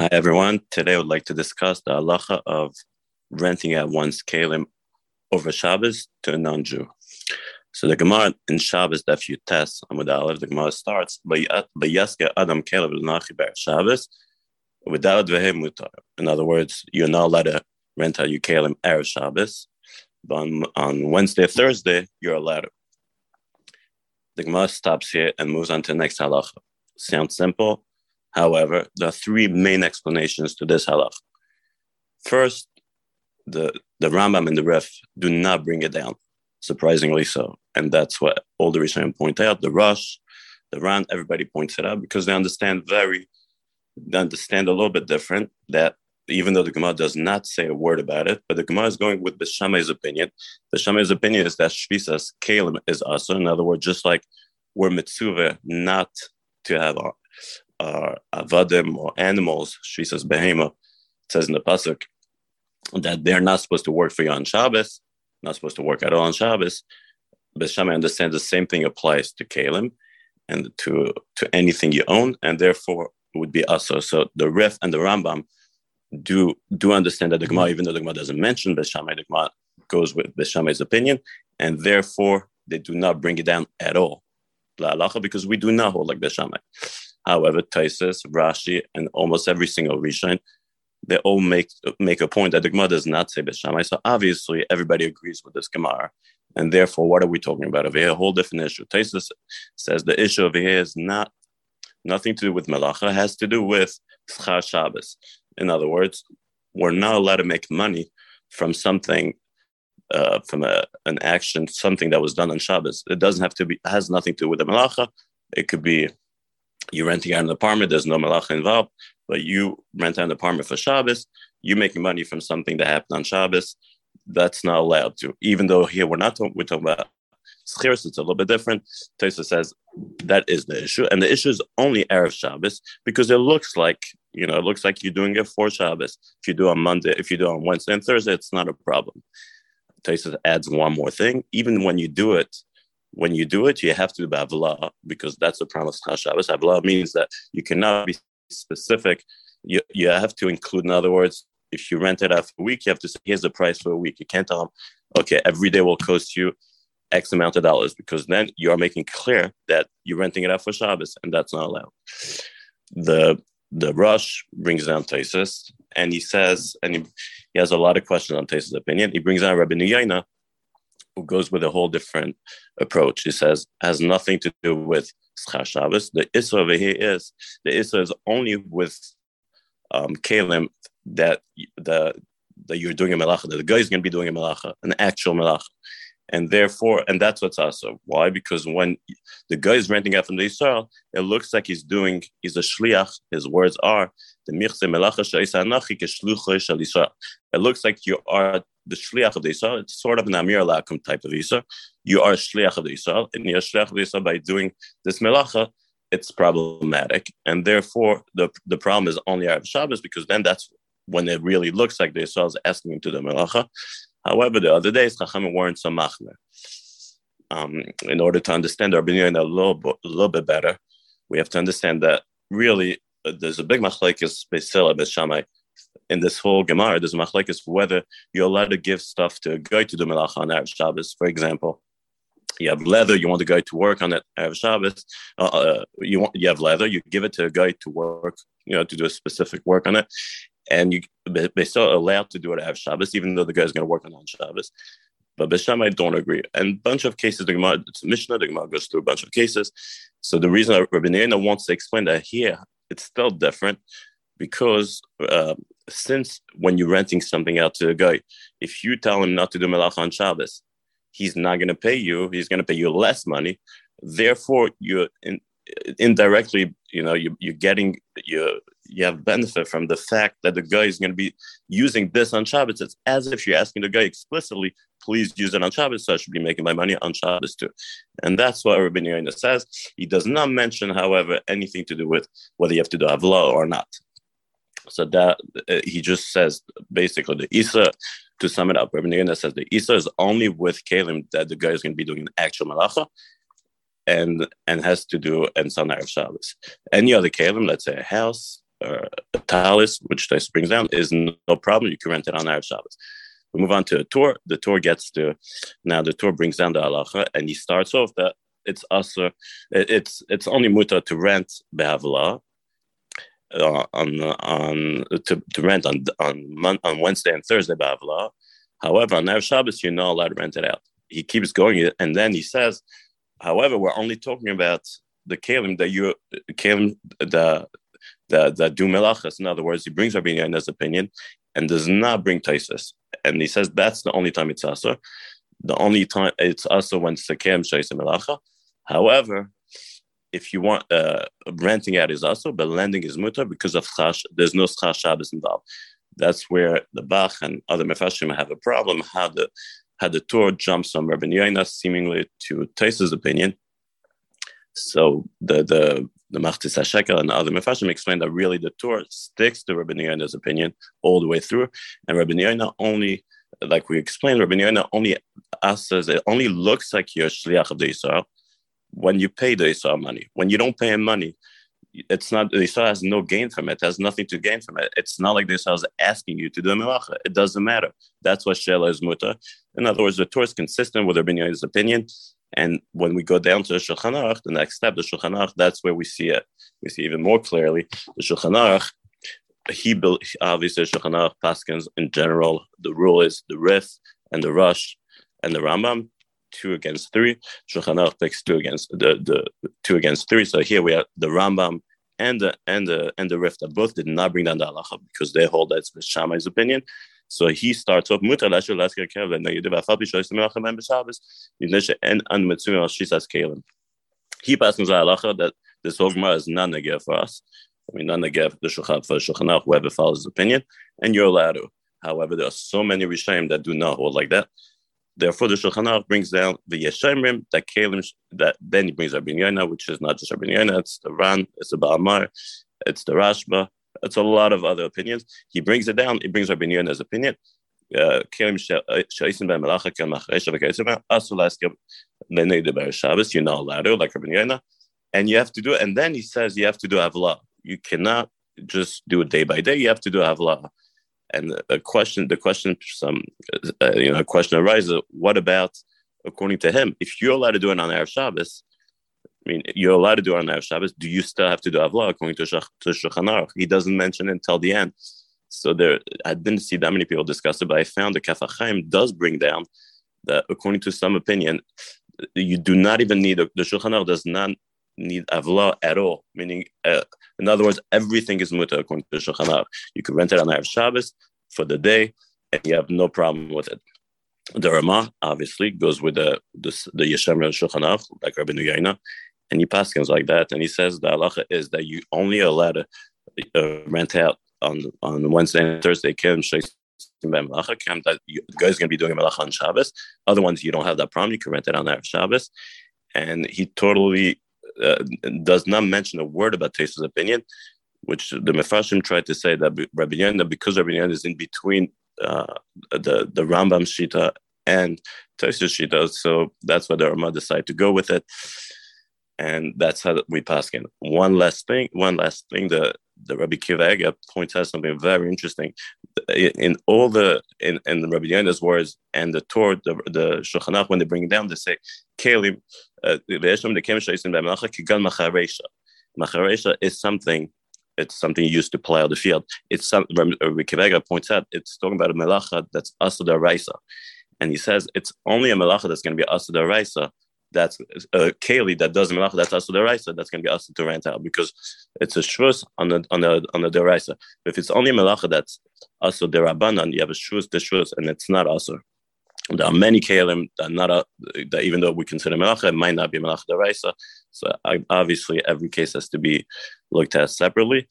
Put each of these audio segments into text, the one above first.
Hi everyone. Today I would like to discuss the halacha of renting out one's kalim over Shabbos to a non-Jew. So the Gemara in Shabbos Daf Yutes Amud Aleph, the Gemara starts Bayaske Adam Kelev L'Nachi Ber Shabbos without Vehem Mutar. In other words, you're not allowed to rent out your kalim erev Shabbos, but on, on Wednesday Thursday you're allowed to. The Gemara stops here and moves on to the next halacha. Sounds simple However, there are three main explanations to this halach. First, the, the Rambam and the Rif do not bring it down, surprisingly so. And that's what all the Rishonim point out. The Rosh, the Ran, everybody points it out because they understand very, they understand a little bit different that even though the Gemara does not say a word about it, but the Gemara is going with the Shammai's opinion. The Shammai's opinion is that Shvisas Kalim is also, in other words, just like we're mitzvah not to have uh, avadim or animals, she says behema, says in the pasuk that they're not supposed to work for you on Shabbos, not supposed to work at all on Shabbos. But Shammai understands the same thing applies to kalim and to to anything you own, and therefore it would be also. So the Rif and the Rambam do do understand that the Gemara, even though the Gemara doesn't mention Beis Shammai, the Gemara goes with Beis Shammai's opinion, and therefore they do not bring it down at all. Because we do not hold like Beis Shammai. However, Taisus, Rashi, and almost every single Rishon, they all make make a point that the Gemara does not say Beis Shammai. So obviously, everybody agrees with this Gemara. And therefore, what are we talking about over here? A whole different issue. Taisus says the issue over here is not nothing to do with Melacha, has to do with Schar Shabbos. In other words, we're not allowed to make money from something, uh, from a, an action, something that was done on Shabbos. It doesn't have to be, has nothing to do with the Melacha. It could be you're renting out an apartment, there's no malacha involved, but you rent out an apartment for Shabbos, you're making money from something that happened on Shabbos. That's not allowed to. Even though here we're not talking, we're talking about it's a little bit different. Tosa says that is the issue, and the issue is only erev Shabbos because it looks like you know it looks like you're doing it for Shabbos. If you do on Monday, if you do on Wednesday and Thursday, it's not a problem. Tosa adds one more thing: even when you do it when you do it, you have to do Bavla because that's the promise of Shabbos. Bavla means that you cannot be specific. You, you have to include, in other words, if you rent it out for a week, you have to say, here's the price for a week. You can't tell them, okay, every day will cost you X amount of dollars because then you are making clear that you're renting it out for Shabbos and that's not allowed. The the Rosh brings down Tesis and he says, and he, he has a lot of questions on Tesis' opinion. He brings down Rabbi Nuyaina, goes with a whole different approach. He says has nothing to do with Schar Shabbos. The Issa over here is the Issa is only with um, Kalim that the that you're doing a melacha, that the guy is going to be doing a melacha, an actual melacha. And therefore, and that's what's also why, because when the guy is renting out from the Israel, it looks like he's doing, he's a shliach. His words are, the melacha It looks like you are the shliach of the Yisrael. It's sort of an Amir Lakum type of Yisrael. You are a shliach of the Yisrael, and you're a shliach of the Yisrael by doing this melacha. It's problematic, and therefore the the problem is only Arab Shabbos because then that's when it really looks like the Yisrael is asking him to the melacha. However, the other days Chachamim weren't so machmer. Um, in order to understand our binyan a little, a little bit better, we have to understand that really uh, there's a big machlekes Beis Hillel Beis Shammai in this whole Gemara, there's is whether you're allowed to give stuff to a guy to do melacha on Erev Shabbos. For example, you have leather, you want the guy to work on it Erev Shabbos. Uh, uh, you want you have leather, you give it to a guy to work, you know, to do a specific work on it, and you they still allowed to do it Erev Shabbos, even though the guy's going to work on on Shabbos. But i don't agree. And a bunch of cases, the Gemara, it's Mishnah, the Gemara goes through a bunch of cases. So the reason Rabbi wants to explain that here, it's still different because uh, since when you're renting something out to a guy, if you tell him not to do melach on Shabbos, he's not going to pay you. He's going to pay you less money. Therefore, you're in, indirectly, you know, you, you're getting you you have benefit from the fact that the guy is going to be using this on Shabbos. It's as if you're asking the guy explicitly, please use it on Shabbos, so I should be making my money on Shabbos too. And that's what Rabbi Yoina says. He does not mention, however, anything to do with whether you have to do Avla or not. So that uh, he just says basically the Isa, to sum it up, Rabbi Nagana says the Isa is only with Kalim that the guy is going to be doing an actual malacha and and has to do and Son of Shabbos. Any other Kalim, let's say a house, uh, a talis, which Tais brings down, is no problem. You can rent it on Erev Shabbos. We move on to a Tur. The Tur gets to now. The Tur brings down the halacha, and he starts off that it's also it's it's only muta to rent behavla uh, on on to, to rent on on on Wednesday and Thursday behavla. However, on Erev Shabbos, you're not allowed to rent it out. He keeps going, and then he says, however, we're only talking about the kalim that you kalim the the the do melachas. In other words, he brings Rabbi Yona's opinion and does not bring Taisus. And he says that's the only time it's asa. The only time it's asa when sekem shaisa melacha. However, if you want uh, renting out is also, but lending is mutar because of chash, there's no chash Shabbos involved. That's where the Bach and other mefashim have a problem. How the how the Torah jumps from Rabbi Yoina seemingly to Taisa's opinion. So the the the Machatzis HaShekel and other Mefashim explained that really the Torah sticks to Rabbi Yoina's opinion all the way through, and Rabbi Yoina only, like we explained, Rabbi Yoina only asks, it only looks like you're shliach of the Yisrael when you pay the Yisrael money. When you don't pay him money, it's not the Yisrael has no gain from it. Has nothing to gain from it. It's not like the Yisrael is asking you to do a melacha. It doesn't matter. That's what Shela is muta. In other words, the Torah is consistent with Rabbi Yoina's opinion, and when we go down to the Shulchan Aruch, the next step, the Shulchan Aruch, that's where we see it. We see even more clearly the Shulchan Aruch. He built obviously Shulchan Aruch Paskins in general. The rule is the Rif and the Rosh and the Rambam two against three. Shulchan Aruch picks two against the, the two against three. So here we have the Rambam and the and the and the Rif that both did not bring down the halacha because they hold that it's Shammai's opinion. So he starts off mutar lashur lasker. Now you do afapi shoyis melachem and b'shabbos. Yidneshe en an mitzvim al shisas kelim. He passes halacha that this whole gemara is not negative for us. I mean, not negative the shulchan for shulchan whoever follows his opinion, and you're allowed to. However, there are so many rishayim that do not hold like that. Therefore, the Shulchan Aruch brings down the Yeshemrim that Kalim that then he brings Rabbi Yonah, which is not just Rabbi Yonah, it's the Ran, it's the Ba'amar, it's the Rashba, it's a lot of other opinions. He brings it down. He brings Rabbi Yonah's opinion. Uh, you're not allowed to, like Rabbi Yonah, and you have to do it. And then he says you have to do Havlah. You cannot just do it day by day. You have to do Havlah. And a question, the question, some, uh, you know, a question arises: What about, according to him, if you're allowed to do it on Erev Shabbos, I mean, you're allowed to do it on Erev Shabbos. Do you still have to do Avla according to, Shach, to Shulchan Aruch? He doesn't mention it until the end. So there, I didn't see that many people discuss it, but I found the Kaf HaChaim does bring down that according to some opinion, you do not even need, the Shulchan Aruch does not need Avla at all. Meaning, uh, in other words, everything is muta according to Shulchan Aruch. You can rent it on Erev Shabbos for the day, and you have no problem with it. The Ramah obviously goes with the the, the Yeshem Shulchan Aruch, like Rabbi Nuyaina, and he paskins like that, and he says the halacha is that you only allowed to uh, rent out on on Wednesday and Thursday. Kim that you, the guy's going to be doing malacha on Shabbos. Other ones you don't have that problem. You can rent it on that Shabbos, and he totally uh, does not mention a word about Tesa's opinion, which the Mefashim tried to say that Rabbi Yonah, because Rabbi Yonah is in between uh, the the Rambam Shita and Tesa's Shita, so that's why the Rama decided to go with it and that's how we pass in. One last thing, one last thing, the the Rabbi Kiva points out something very interesting. In all the in, in Rabbi Yona's words and the Torah, the the Shulchan when they bring it down, they say Kalim uh, Macharesha Maharisha is something. It's something used to plow the field. It's some Rabbi Kiva points out. It's talking about a melacha that's asada raisa, and he says it's only a melacha that's going to be asada raisa that's uh, a keli that does melach, that's also the raisa, that's going to be asked to rent out because it's a shvus on the on the on the deraisa. If it's only melacha that's also the rabbanan, you have a shvus the shvus, and it's not also. There are many kelim that not a, that even though we consider melacha, it might not be melacha deraisa. So obviously, every case has to be looked at separately,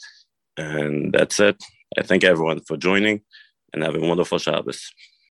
and that's it. I thank everyone for joining, and have a wonderful Shabbos.